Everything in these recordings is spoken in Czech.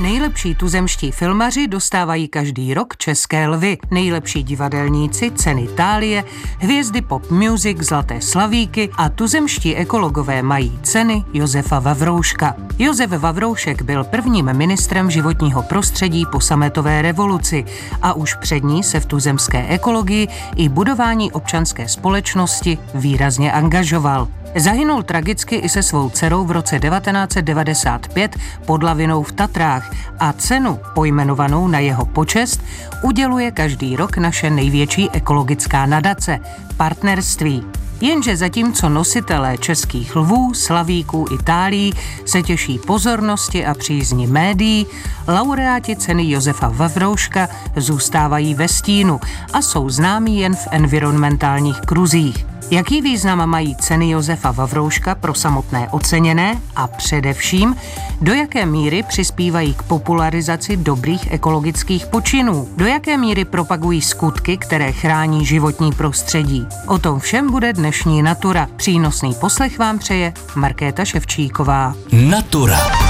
Nejlepší tuzemští filmaři dostávají každý rok české lvy, nejlepší divadelníci ceny Itálie, hvězdy pop music Zlaté slavíky a tuzemští ekologové mají ceny Josefa Vavrouška. Josef Vavroušek byl prvním ministrem životního prostředí po sametové revoluci a už před ní se v tuzemské ekologii i budování občanské společnosti výrazně angažoval. Zahynul tragicky i se svou dcerou v roce 1995 pod lavinou v Tatrách a cenu pojmenovanou na jeho počest uděluje každý rok naše největší ekologická nadace Partnerství. Jenže zatímco nositelé českých lvů, slavíků, Itálií se těší pozornosti a přízni médií, laureáti ceny Josefa Vavrouška zůstávají ve stínu a jsou známí jen v environmentálních kruzích. Jaký význam mají ceny Josefa Vavrouška pro samotné oceněné a především, do jaké míry přispívají k popularizaci dobrých ekologických počinů, do jaké míry propagují skutky, které chrání životní prostředí. O tom všem bude dnešní Natura. Přínosný poslech vám přeje Markéta Ševčíková. Natura.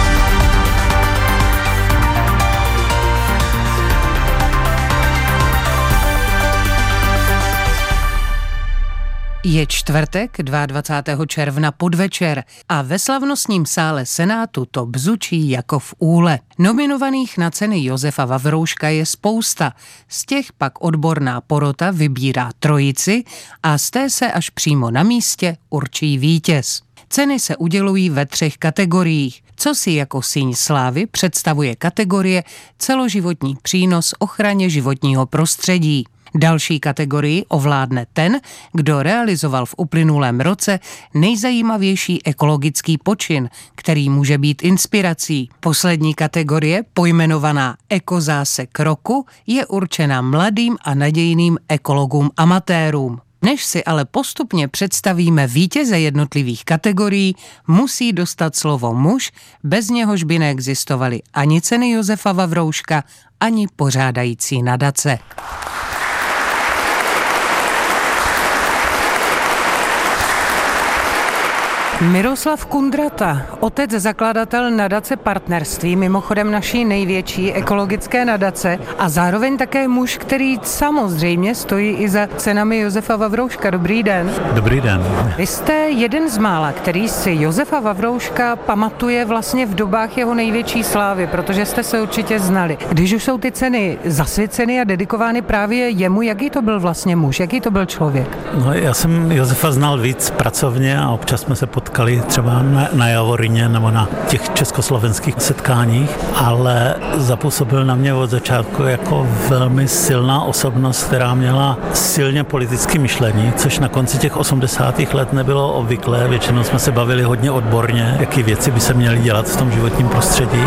Je čtvrtek 22. června podvečer a ve slavnostním sále Senátu to bzučí jako v úle. Nominovaných na ceny Josefa Vavrouška je spousta. Z těch pak odborná porota vybírá trojici a z té se až přímo na místě určí vítěz. Ceny se udělují ve třech kategoriích. Co si jako síň slávy představuje kategorie celoživotní přínos ochraně životního prostředí. Další kategorii ovládne ten, kdo realizoval v uplynulém roce nejzajímavější ekologický počin, který může být inspirací. Poslední kategorie, pojmenovaná Ekozásek roku, je určena mladým a nadějným ekologům amatérům. Než si ale postupně představíme vítěze jednotlivých kategorií, musí dostat slovo muž, bez něhož by neexistovaly ani ceny Josefa Vavrouška, ani pořádající nadace. Miroslav Kundrata, otec zakladatel nadace partnerství, mimochodem naší největší ekologické nadace a zároveň také muž, který samozřejmě stojí i za cenami Josefa Vavrouška. Dobrý den. Dobrý den. Vy jste jeden z mála, který si Josefa Vavrouška pamatuje vlastně v dobách jeho největší slávy, protože jste se určitě znali. Když už jsou ty ceny zasvěceny a dedikovány právě jemu, jaký to byl vlastně muž, jaký to byl člověk? No, já jsem Josefa znal víc pracovně a občas jsme se potkali potkali třeba na, na Javorině nebo na těch československých setkáních, ale zapůsobil na mě od začátku jako velmi silná osobnost, která měla silně politické myšlení, což na konci těch 80. let nebylo obvyklé. Většinou jsme se bavili hodně odborně, jaký věci by se měly dělat v tom životním prostředí.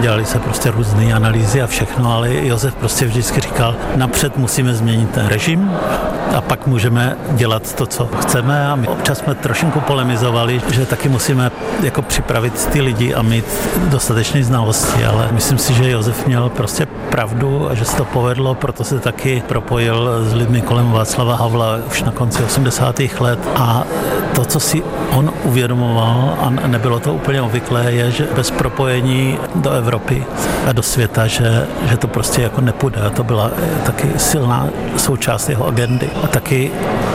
Dělali se prostě různé analýzy a všechno, ale Josef prostě vždycky říkal, napřed musíme změnit ten režim a pak můžeme dělat to, co chceme a my občas jsme trošinku polemizovali deklarovali, že taky musíme jako připravit ty lidi a mít dostatečné znalosti, ale myslím si, že Josef měl prostě pravdu a že se to povedlo, proto se taky propojil s lidmi kolem Václava Havla už na konci 80. let a to, co si on uvědomoval a nebylo to úplně obvyklé, je, že bez propojení do Evropy a do světa, že, že to prostě jako nepůjde. To byla taky silná součást jeho agendy. A taky,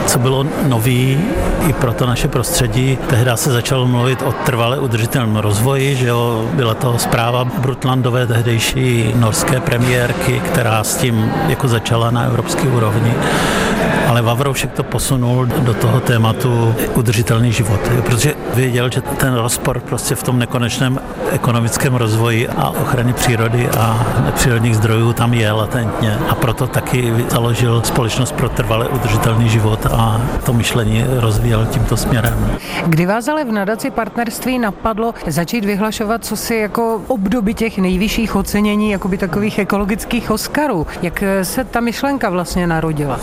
co bylo nový i pro to naše prostředí, tehdy se začalo mluvit o trvale udržitelném rozvoji, že jo, byla to zpráva Brutlandové tehdejší norské premiérky, která s tím jako začala na evropské úrovni ale Vavroušek to posunul do toho tématu udržitelný život, protože věděl, že ten rozpor prostě v tom nekonečném ekonomickém rozvoji a ochraně přírody a přírodních zdrojů tam je latentně a proto taky založil společnost pro trvale udržitelný život a to myšlení rozvíjel tímto směrem. Kdy vás ale v nadaci partnerství napadlo začít vyhlašovat co si jako obdoby těch nejvyšších ocenění, jakoby takových ekologických Oscarů? Jak se ta myšlenka vlastně narodila?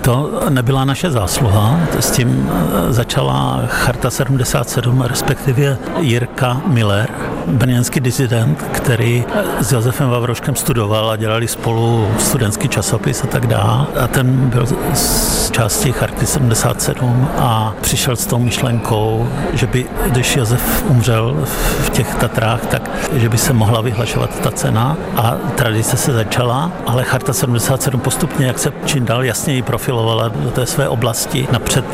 To nebyla naše zásluha. S tím začala Charta 77, respektive Jirka Miller, brněnský dizident, který s Josefem Vavroškem studoval a dělali spolu studentský časopis a tak dále. A ten byl z části Charty 77 a přišel s tou myšlenkou, že by, když Josef umřel v těch Tatrách, tak že by se mohla vyhlašovat ta cena a tradice se začala, ale Charta 77 postupně, jak se čím dál jasněji profilovala do té své oblasti, napřed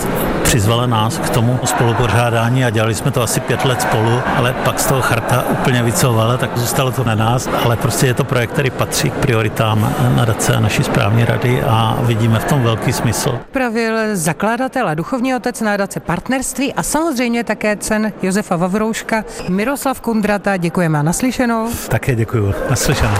přizvala nás k tomu spolupořádání a dělali jsme to asi pět let spolu, ale pak z toho charta úplně vycovala, tak zůstalo to na nás, ale prostě je to projekt, který patří k prioritám nadace a naší správní rady a vidíme v tom velký smysl. Pravil zakladatel a duchovní otec nadace partnerství a samozřejmě také cen Josefa Vavrouška Miroslav Kundrata. Děkujeme a naslyšenou. Také děkuji. Naslyšenou.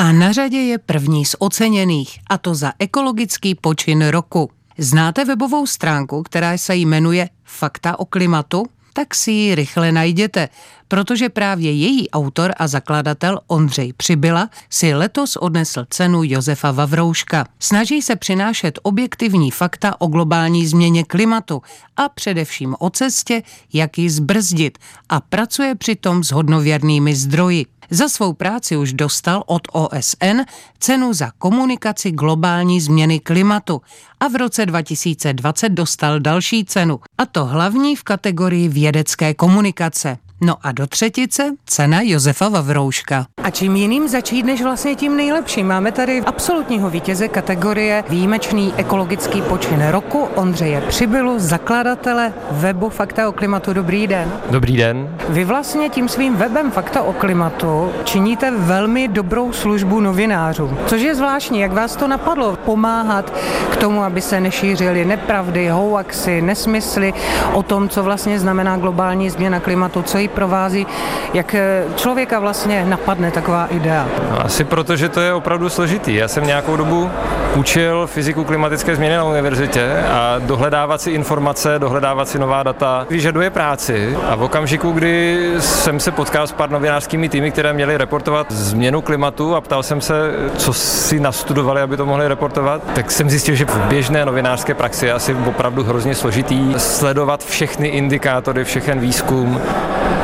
A na řadě je první z oceněných, a to za ekologický počin roku. Znáte webovou stránku, která se jmenuje Fakta o klimatu? Tak si ji rychle najděte, protože právě její autor a zakladatel Ondřej Přibyla si letos odnesl cenu Josefa Vavrouška. Snaží se přinášet objektivní fakta o globální změně klimatu a především o cestě, jak ji zbrzdit a pracuje přitom s hodnověrnými zdroji. Za svou práci už dostal od OSN cenu za komunikaci globální změny klimatu a v roce 2020 dostal další cenu, a to hlavní v kategorii vědecké komunikace. No a do třetice cena Josefa Vavrouška. A čím jiným začít, než vlastně tím nejlepším. Máme tady absolutního vítěze kategorie výjimečný ekologický počin roku Ondřeje Přibylu, zakladatele webu Fakta o klimatu. Dobrý den. Dobrý den. Vy vlastně tím svým webem Fakta o klimatu činíte velmi dobrou službu novinářům. Což je zvláštní, jak vás to napadlo pomáhat k tomu, aby se nešířily nepravdy, hoaxy, nesmysly o tom, co vlastně znamená globální změna klimatu, co ji provází, jak eh, člověka vlastně napadne taková idea? No, asi proto, že to je opravdu složitý. Já jsem nějakou dobu učil fyziku klimatické změny na univerzitě a dohledávat si informace, dohledávat si nová data vyžaduje práci a v okamžiku, kdy jsem se potkal s pár novinářskými týmy, které měly reportovat změnu klimatu a ptal jsem se, co si nastudovali, aby to mohli reportovat, tak jsem zjistil, že v běžné novinářské praxi je asi opravdu hrozně složitý sledovat všechny indikátory, všechen výzkum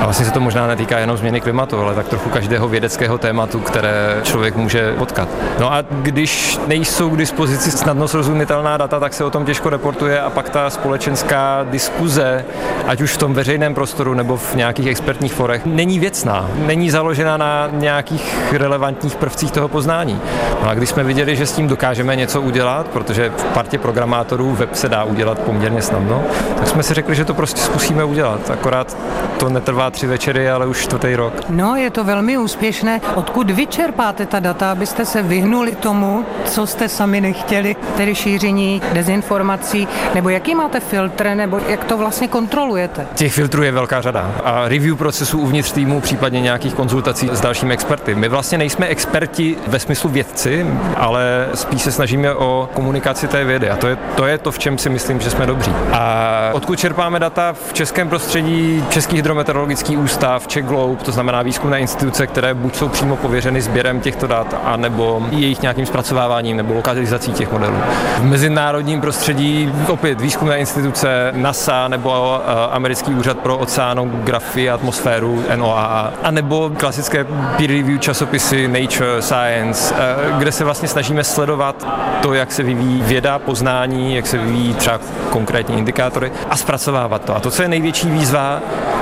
a vlastně se to možná netýká jenom změny klimatu, ale tak trochu každého vědeckého tématu, které člověk může potkat. No a když nejsou k dispozici snadno srozumitelná data, tak se o tom těžko reportuje a pak ta společenská diskuze, ať už v tom veřejném prostoru nebo v nějakých expertních forech, není věcná, není založena na nějakých relevantních prvcích toho poznání. No a když jsme viděli, že s tím dokážeme něco udělat, protože v partě programátorů web se dá udělat poměrně snadno, tak jsme si řekli, že to prostě zkusíme udělat. Akorát to netrvá tři večery, ale už čtvrtý rok. No, je to velmi úspěšné. Odkud vyčerpáte ta data, abyste se vyhnuli tomu, co jste sami nechtěli, tedy šíření dezinformací, nebo jaký máte filtr, nebo jak to vlastně kontrolujete? Těch filtrů je velká řada. A review procesů uvnitř týmu, případně nějakých konzultací s dalšími experty. My vlastně nejsme experti ve smyslu vědci, ale spíš se snažíme o komunikaci té vědy. A to je to, je to v čem si myslím, že jsme dobří. A odkud čerpáme data v českém prostředí, Český hydrometeorologický ústav, Czech Globe, to znamená výzkumné instituce, které buď jsou přímo pověřeny sběrem těchto dat, anebo jejich nějakým zpracováváním nebo lokalizací těch modelů. V mezinárodním prostředí opět výzkumné instituce NASA nebo eh, Americký úřad pro oceánografii a atmosféru NOAA, anebo klasické peer review časopisy Nature, Science, eh, kde se vlastně snažíme sledovat to, jak se vyvíjí věda, poznání, jak se vyvíjí třeba konkrétní indikátory a zpracovávat to. A to, co je největší výzva,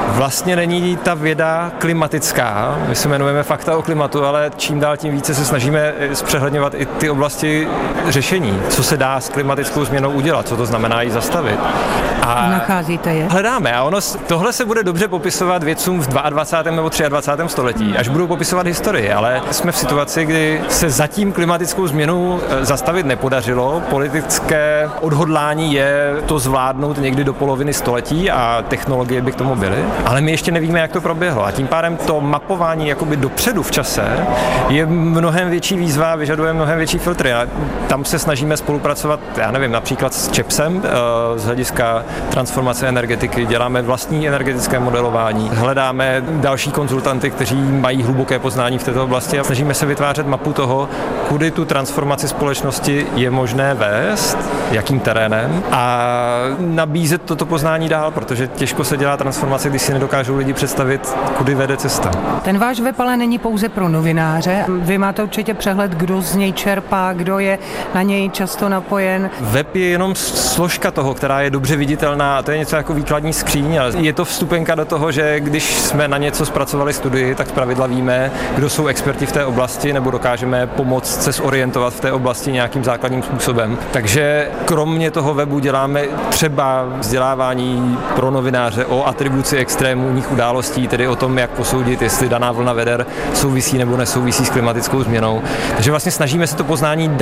vlastně není ta věda klimatická. My se jmenujeme fakta o klimatu, ale čím dál tím více se snažíme zpřehledňovat i ty oblasti řešení, co se dá s klimatickou změnou udělat, co to znamená ji zastavit. A nacházíte je? Hledáme a ono, tohle se bude dobře popisovat vědcům v 22. nebo 23. století, až budou popisovat historii, ale jsme v situaci, kdy se zatím klimatickou změnu eh, zastavit nepodařilo. Politické odhodlání je to zvládnout někdy do poloviny století a technologie by k tomu byly, ale my ještě nevíme, jak to proběhlo. A tím pádem to mapování jakoby dopředu v čase je mnohem větší výzva, vyžaduje mnohem větší filtry. A tam se snažíme spolupracovat, já nevím, například s ČEPSem eh, z hlediska transformace energetiky, děláme vlastní energetické modelování, hledáme další konzultanty, kteří mají hluboké poznání v této oblasti a snažíme se vytvářet mapu toho, kudy tu transformaci společnosti je možné vést, jakým terénem a nabízet toto poznání dál, protože těžko se dělá transformace, když si nedokážou lidi představit, kudy vede cesta. Ten váš web ale není pouze pro novináře. Vy máte určitě přehled, kdo z něj čerpá, kdo je na něj často napojen. Web je jenom složka toho, která je dobře viditelná a to je něco jako výkladní skříň. Je to vstupenka do toho, že když jsme na něco zpracovali studii, tak zpravidla víme, kdo jsou experti v té oblasti nebo dokážeme pomoct se zorientovat v té oblasti nějakým základním způsobem. Takže kromě toho webu děláme třeba vzdělávání pro novináře o atribuci extrémních událostí, tedy o tom, jak posoudit, jestli daná vlna veder souvisí nebo nesouvisí s klimatickou změnou. Takže vlastně snažíme se to poznání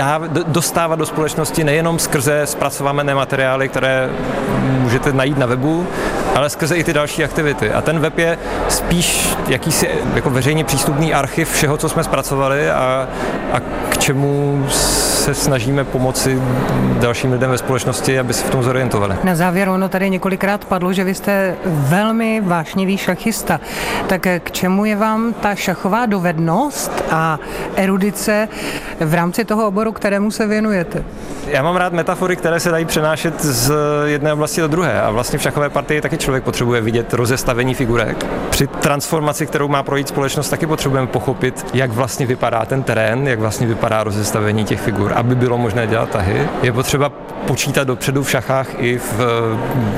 dostávat do společnosti nejenom skrze zpracované materiály, které můžete najít na webu, ale skrze i ty další aktivity. A ten web je spíš jakýsi jako veřejně přístupný archiv všeho, co jsme zpracovali a, a k čemu se snažíme pomoci dalším lidem ve společnosti, aby se v tom zorientovali. Na závěr ono tady několikrát padlo, že vy jste velmi vášnivý šachista. Tak k čemu je vám ta šachová dovednost a erudice v rámci toho oboru, kterému se věnujete? Já mám rád metafory, které se dají přenášet z jedné oblasti do druhé. A vlastně v šachové partii taky člověk potřebuje vidět rozestavení figurek. Při transformaci, kterou má projít společnost, taky potřebujeme pochopit, jak vlastně vypadá ten terén, jak vlastně vypadá rozestavení těch figur, aby bylo možné dělat tahy. Je potřeba počítat dopředu v šachách i v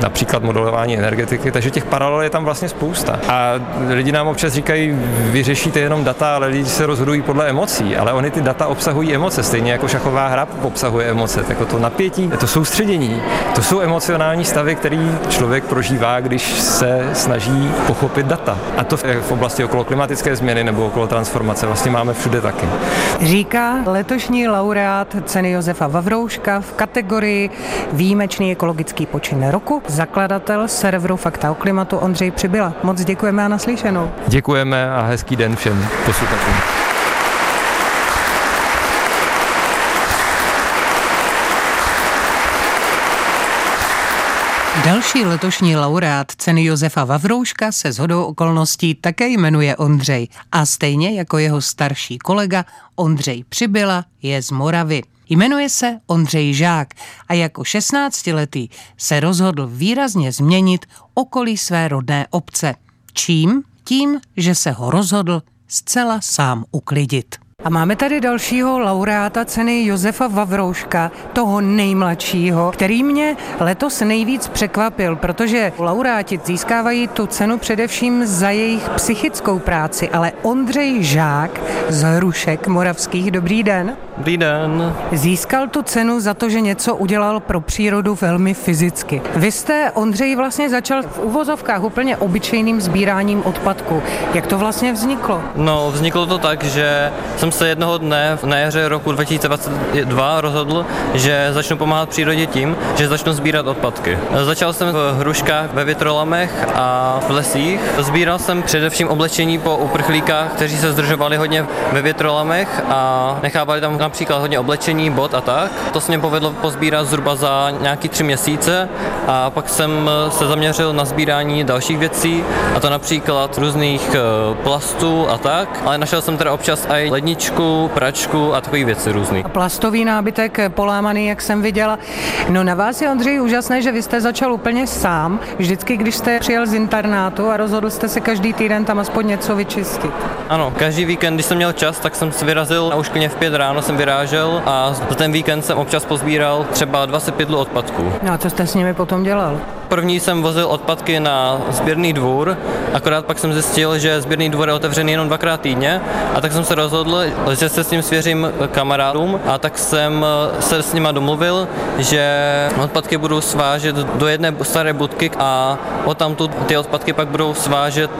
například modelování energetiky, takže těch paralel je tam vlastně spousta. A lidi nám občas říkají, vyřešíte jenom data, ale lidi se rozhodují podle emocí, ale oni ty data obsahují emoce, stejně jako šachová hra obsahuje emoce, jako to napětí, to soustředění, to jsou emocionální stavy, který člověk prožívá, když se snaží pochopit data. A to v oblasti okolo klimatické změny nebo okolo transformace vlastně máme všude taky. Říká letošní laureát ceny Josefa Vavrouška v kategorii Výjimečný ekologický počin roku, zakladatel serveru Fakta o klimatu Ondřej Přibyla. Moc děkujeme a naslyšenou. Děkujeme a hezký den všem posluchačům. Další letošní laureát ceny Josefa Vavrouška se zhodou okolností také jmenuje Ondřej a stejně jako jeho starší kolega Ondřej Přibyla je z Moravy. Jmenuje se Ondřej Žák a jako 16-letý se rozhodl výrazně změnit okolí své rodné obce. Čím? Tím, že se ho rozhodl zcela sám uklidit. A máme tady dalšího laureáta ceny Josefa Vavrouška, toho nejmladšího, který mě letos nejvíc překvapil, protože laureáti získávají tu cenu především za jejich psychickou práci, ale Ondřej Žák z Hrušek Moravských, dobrý den. Dobrý den. Získal tu cenu za to, že něco udělal pro přírodu velmi fyzicky. Vy jste, Ondřej, vlastně začal v uvozovkách úplně obyčejným sbíráním odpadku. Jak to vlastně vzniklo? No, vzniklo to tak, že jsem se jednoho dne na jaře roku 2022 rozhodl, že začnu pomáhat přírodě tím, že začnu sbírat odpadky. Začal jsem v hruškách, ve větrolamech a v lesích. Sbíral jsem především oblečení po uprchlíkách, kteří se zdržovali hodně ve větrolamech a nechávali tam například hodně oblečení, bot a tak. To se mě povedlo pozbírat zhruba za nějaký tři měsíce a pak jsem se zaměřil na sbírání dalších věcí, a to například různých eh, plastů a tak, ale našel jsem teda občas i ledničku, pračku a takové věci různé. A plastový nábytek polámaný, jak jsem viděla. No na vás je, Ondřej, úžasné, že vy jste začal úplně sám. Vždycky, když jste přijel z internátu a rozhodl jste se každý týden tam aspoň něco vyčistit. Ano, každý víkend, když jsem měl čas, tak jsem si vyrazil a už klidně v pět ráno jsem jsem vyrážel a za ten víkend jsem občas pozbíral třeba 25 odpadků. No a co jste s nimi potom dělal? První jsem vozil odpadky na sběrný dvůr, akorát pak jsem zjistil, že sběrný dvůr je otevřený jenom dvakrát týdně. A tak jsem se rozhodl, že se s tím svěřím kamarádům. A tak jsem se s nima domluvil, že odpadky budu svážet do jedné staré budky a o tamtud ty odpadky pak budou svážet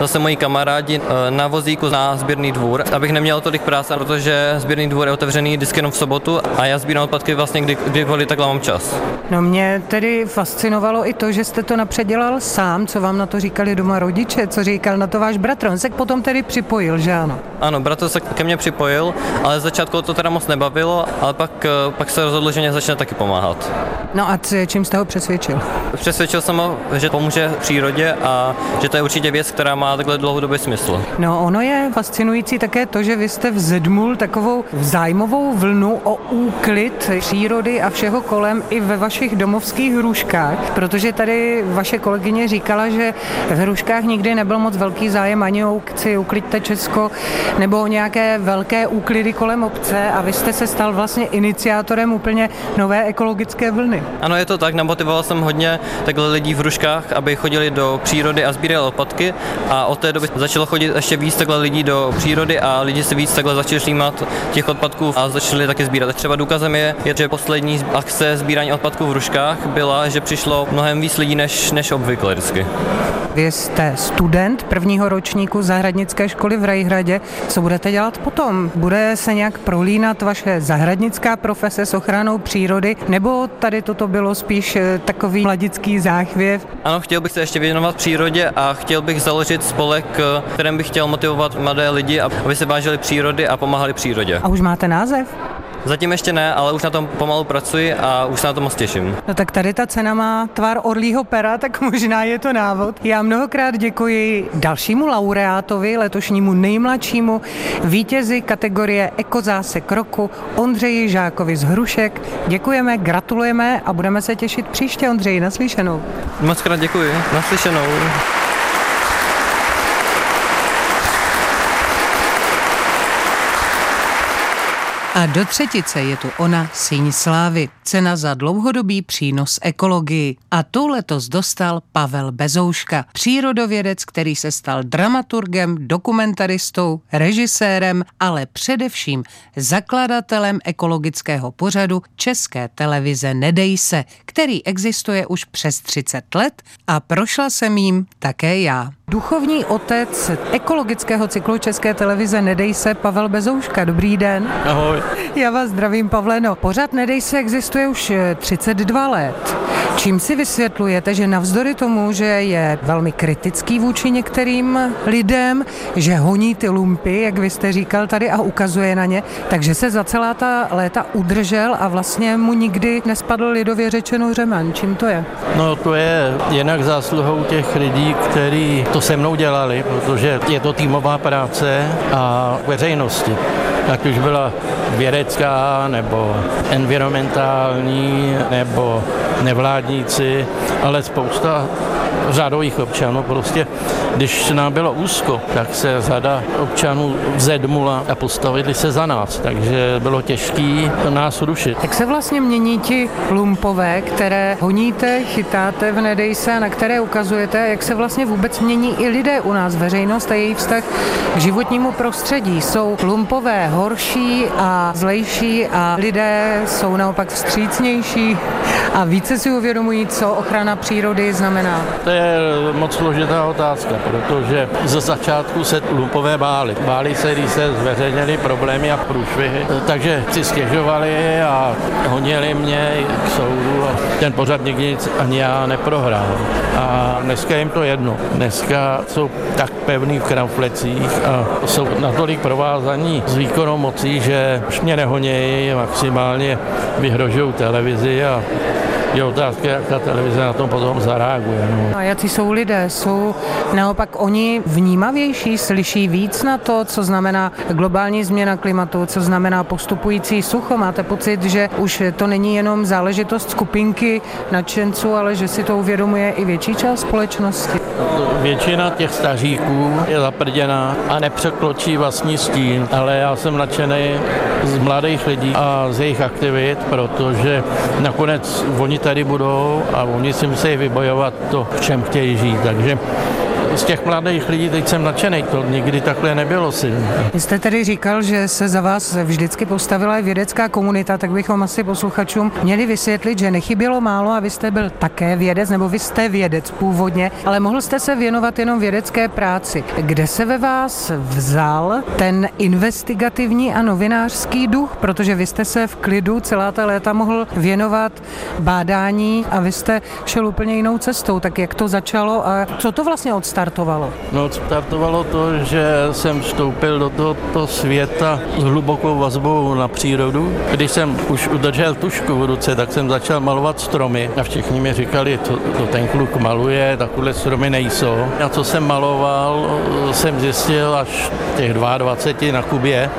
zase moji kamarádi na vozíku na sběrný dvůr, abych neměl tolik práce, protože sběrný dvůr je otevřený vždycky jenom v sobotu a já sbírám odpadky vlastně kdy, kdykoliv takhle mám čas. No mě tedy fascinovalo i to, že jste to napředělal sám, co vám na to říkali doma rodiče, co říkal na to váš bratr. On se potom tedy připojil, že ano? Ano, bratr se ke mně připojil, ale z začátku to teda moc nebavilo, ale pak, eh, pak se rozhodl, že mě začne taky pomáhat. No a čím jste ho přesvědčil? Přesvědčil jsem ho, že pomůže přírodě a že to je určitě věc, která má takhle dlouhodobý smysl. No ono je fascinující také to, že vy jste vzedmul takovou zájmovou vlnu o úklid přírody a všeho kolem i ve vašich domovských hruškách, protože tady vaše kolegyně říkala, že v hruškách nikdy nebyl moc velký zájem ani o ukci Ukliďte Česko nebo o nějaké velké úklidy kolem obce a vy jste se stal vlastně iniciátorem úplně nové ekologické vlny. Ano, je to tak, namotivoval jsem hodně takhle lidí v hruškách, aby chodili do přírody a sbírali odpadky a od té doby začalo chodit ještě víc takhle lidí do přírody a lidi si víc takhle začali všímat těch odpadků a začali taky sbírat. Třeba důkazem je, je, že poslední akce sbírání odpadků v hruškách byla, že přišlo mnohem víc lidí než, než obvykle vždycky. Vy jste student prvního ročníku zahradnické školy v Rajhradě. Co budete dělat potom? Bude se nějak prolínat vaše zahradnická profese s ochranou přírody, nebo tady toto bylo spíš eh, takový mladický záchvěv? Ano, chtěl bych se ještě věnovat přírodě a chtěl bych založit spolek, eh, kterým bych chtěl motivovat mladé lidi, aby se vážili přírody a pomáhali přírodě. A už máte název? Zatím ještě ne, ale už na tom pomalu pracuji a už se na to moc těším. No tak tady ta cena má tvar orlího pera, tak možná je to návod. Já mnohokrát děkuji dalšímu laureátovi, letošnímu nejmladšímu vítězi kategorie Ekozásek roku Ondřeji Žákovi z Hrušek. Děkujeme, gratulujeme a budeme se těšit příště, Ondřeji, naslyšenou. Moc krát děkuji, naslyšenou. A do třetice je tu ona Síň Slávy, cena za dlouhodobý přínos ekologii. A tu letos dostal Pavel Bezouška, přírodovědec, který se stal dramaturgem, dokumentaristou, režisérem, ale především zakladatelem ekologického pořadu České televize Nedej se, který existuje už přes 30 let a prošla jsem jím také já. Duchovní otec ekologického cyklu České televize Nedej se, Pavel Bezouška. Dobrý den. Ahoj. Já vás zdravím, Pavle. No, pořád Nedej se existuje už 32 eh, let. Čím si vysvětlujete, že navzdory tomu, že je velmi kritický vůči některým lidem, že honí ty lumpy, jak vy jste říkal tady, a ukazuje na ně, takže se za celá ta léta udržel a vlastně mu nikdy nespadl lidově řečeno řemen. Čím to je? No to je jinak zásluhou těch lidí, kteří to se mnou dělali, protože je to týmová práce a veřejnosti. Ať už byla vědecká nebo environmentální nebo nevládníci, ale spousta řádových občanů. Prostě, když nám bylo úzko, tak se řada občanů zedmula a postavili se za nás, takže bylo těžké nás rušit. Jak se vlastně mění ti lumpové, které honíte, chytáte v Nedejse, na které ukazujete, jak se vlastně vůbec mění i lidé u nás, veřejnost a její vztah k životnímu prostředí. Jsou lumpové horší a zlejší a lidé jsou naopak vstřícnější a více si uvědomují, co ochrana přírody znamená. To je moc složitá otázka, protože ze začátku se lumpové báli. Báli se, když se zveřejnili problémy a průšvihy, takže si stěžovali a honili mě k soudu a ten pořad nikdy nic ani já neprohrál. A dneska jim to jedno. Dneska jsou tak pevný v kramflecích a jsou natolik provázaní s výkonou mocí, že už mě nehonějí, maximálně vyhrožují televizi a je otázka, jak ta televize na tom potom zareaguje. No. A jaký jsou lidé? Jsou naopak oni vnímavější, slyší víc na to, co znamená globální změna klimatu, co znamená postupující sucho? Máte pocit, že už to není jenom záležitost skupinky nadšenců, ale že si to uvědomuje i větší část společnosti? Většina těch staříků je zaprděná a nepřekločí vlastní stín, ale já jsem nadšený z mladých lidí a z jejich aktivit, protože nakonec oni tady budou a oni si musí vybojovat to, v čem chtějí žít. Takže z těch mladých lidí teď jsem nadšený, to nikdy takhle nebylo si. Vy jste tedy říkal, že se za vás vždycky postavila vědecká komunita, tak bychom asi posluchačům měli vysvětlit, že nechybělo málo a vy jste byl také vědec, nebo vy jste vědec původně, ale mohl jste se věnovat jenom vědecké práci. Kde se ve vás vzal ten investigativní a novinářský duch, protože vy jste se v klidu celá ta léta mohl věnovat bádání a vy jste šel úplně jinou cestou. Tak jak to začalo a co to vlastně odstartovalo? No, odstartovalo to, že jsem vstoupil do tohoto světa s hlubokou vazbou na přírodu. Když jsem už udržel tušku v ruce, tak jsem začal malovat stromy a všichni mi říkali, to, to ten kluk maluje, takové stromy nejsou. A co jsem maloval, jsem zjistil až těch 22 na Kubě,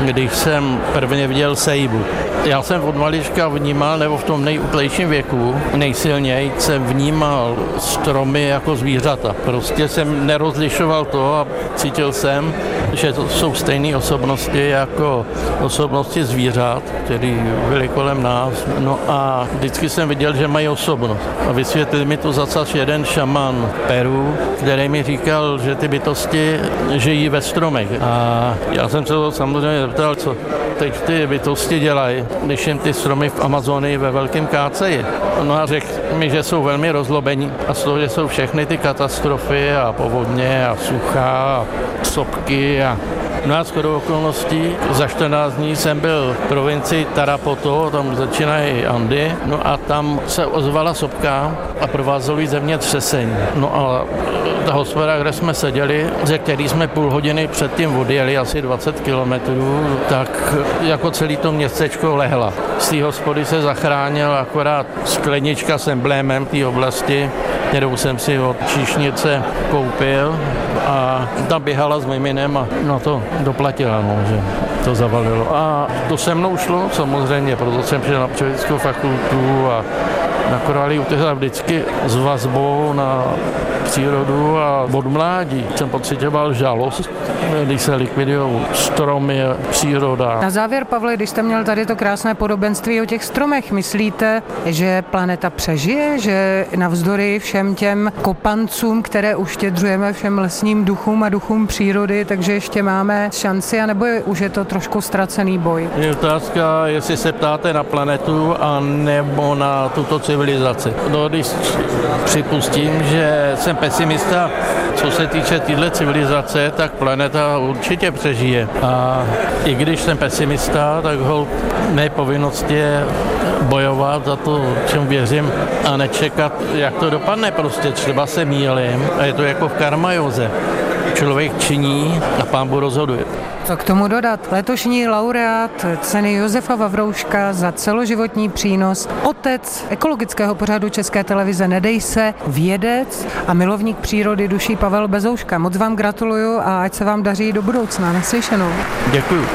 když jsem prvně viděl sejbu. Já jsem od malička vnímal, nebo v tom nejúplejším věku, nejsilněji jsem vnímal stromy jako zvířata. Prostě jsem nerozlišoval to a cítil jsem, že to jsou stejné osobnosti jako osobnosti zvířat, které byly kolem nás. No a vždycky jsem viděl, že mají osobnost. A vysvětlil mi to zase jeden šaman Peru, který mi říkal, že ty bytosti žijí ve stromech. A já jsem se to samozřejmě zeptal, co teď ty bytosti dělají, když jim ty stromy v Amazonii ve velkém káceji. No a řekl mi, že jsou velmi rozlobení a z toho, že jsou všechny ty katastrofy a povodně a sucha a sopky a No a shodou okolností za 14 dní jsem byl v provincii Tarapoto, tam začínají Andy, no a tam se ozvala sopka a provázelo země třesení. No a ta hospoda, kde jsme seděli, ze který jsme půl hodiny předtím odjeli, asi 20 kilometrů, tak jako celý to městečko lehla. Z té hospody se zachránil akorát sklenička s emblémem té oblasti, kterou jsem si od číšnice koupil a ta běhala s miminem a na to doplatila, no, že to zavalilo. A to se mnou šlo samozřejmě, proto jsem přišel na pčelickou fakultu a na korálí utekla vždycky s vazbou na přírodu a od mládí jsem pocitoval žalost, když se likvidují stromy, příroda. Na závěr, Pavle, když jste měl tady to krásné podobenství o těch stromech, myslíte, že planeta přežije, že navzdory všem těm kopancům, které uštědřujeme všem lesním duchům a duchům přírody, takže ještě máme šanci, anebo je, už je to trošku ztracený boj? Je otázka, jestli se ptáte na planetu a nebo na tuto civilizaci. No, když připustím, že jsem pesimista, co se týče téhle civilizace, tak planeta určitě přežije. A i když jsem pesimista, tak ho mé povinnost je bojovat za to, čemu věřím a nečekat, jak to dopadne prostě. Třeba se mílim a je to jako v karmajoze. Člověk činí a pán Bůh rozhoduje. Co k tomu dodat? Letošní laureát ceny Josefa Vavrouška za celoživotní přínos, otec ekologického pořadu České televize Nedej se, vědec a milovník přírody duší Pavel Bezouška. Moc vám gratuluju a ať se vám daří do budoucna. Naslyšenou. Děkuji.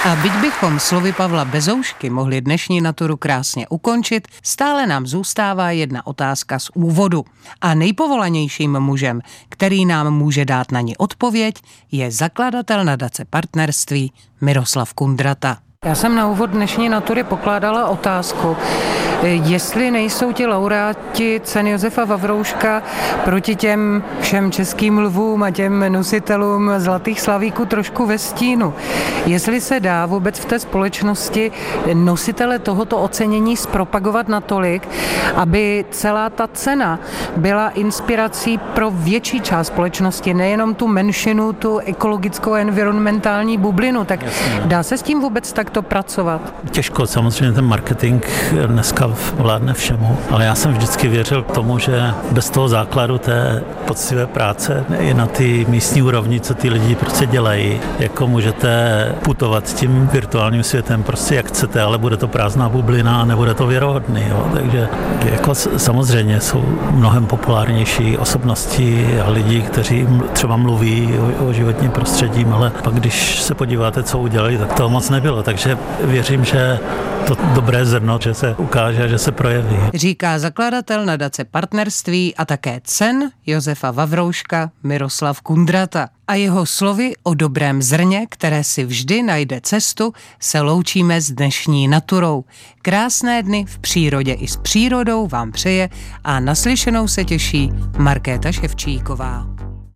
A byť bychom slovy Pavla Bezoušky mohli dnešní naturu krásně ukončit, stále nám zůstává jedna otázka z úvodu. A nejpovolanějším mužem, který nám může dát na ní odpověď, je zakladatel nadace partnerství Miroslav Kundrata. Já jsem na úvod dnešní natury pokládala otázku, jestli nejsou ti laureáti ceny Josefa Vavrouška proti těm všem českým lvům a těm nositelům zlatých slavíků trošku ve stínu. Jestli se dá vůbec v té společnosti nositele tohoto ocenění zpropagovat natolik, aby celá ta cena byla inspirací pro větší část společnosti, nejenom tu menšinu, tu ekologickou environmentální bublinu, tak Jasně. dá se s tím vůbec takto pracovat? Těžko, samozřejmě ten marketing dneska vládne všemu, ale já jsem vždycky věřil k tomu, že bez toho základu té poctivé práce i na ty místní úrovni, co ty lidi prostě dělají, jako můžete putovat tím virtuálním světem prostě jak chcete, ale bude to prázdná bublina a nebude to věrohodný. Jo. Takže jako samozřejmě jsou mnohem populárnější osobnosti a lidi, kteří třeba mluví o, o životním prostředí, ale pak když se podíváte, co udělali, tak toho moc nebylo. Takže takže věřím, že to dobré zrno, že se ukáže, že se projeví. Říká zakladatel nadace partnerství a také cen Josefa Vavrouška Miroslav Kundrata. A jeho slovy o dobrém zrně, které si vždy najde cestu, se loučíme s dnešní naturou. Krásné dny v přírodě i s přírodou vám přeje a naslyšenou se těší Markéta Ševčíková.